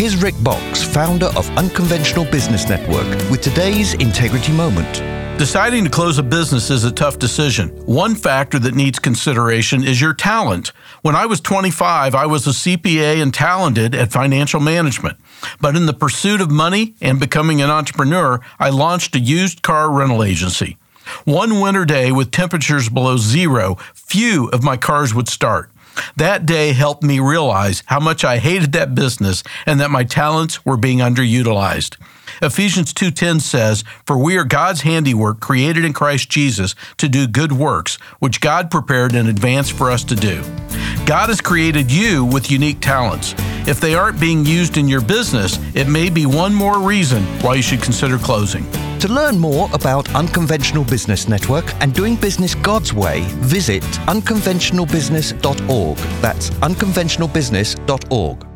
Here's Rick Boxx, founder of Unconventional Business Network, with today's Integrity Moment. Deciding to close a business is a tough decision. One factor that needs consideration is your talent. When I was 25, I was a CPA and talented at financial management. But in the pursuit of money and becoming an entrepreneur, I launched a used car rental agency. One winter day with temperatures below zero, few of my cars would start. That day helped me realize how much I hated that business and that my talents were being underutilized. Ephesians 2:10 says, "For we are God's handiwork, created in Christ Jesus to do good works, which God prepared in advance for us to do." God has created you with unique talents. If they aren't being used in your business, it may be one more reason why you should consider closing. To learn more about Unconventional Business Network and doing business God's way, visit unconventionalbusiness.org. That's unconventionalbusiness.org.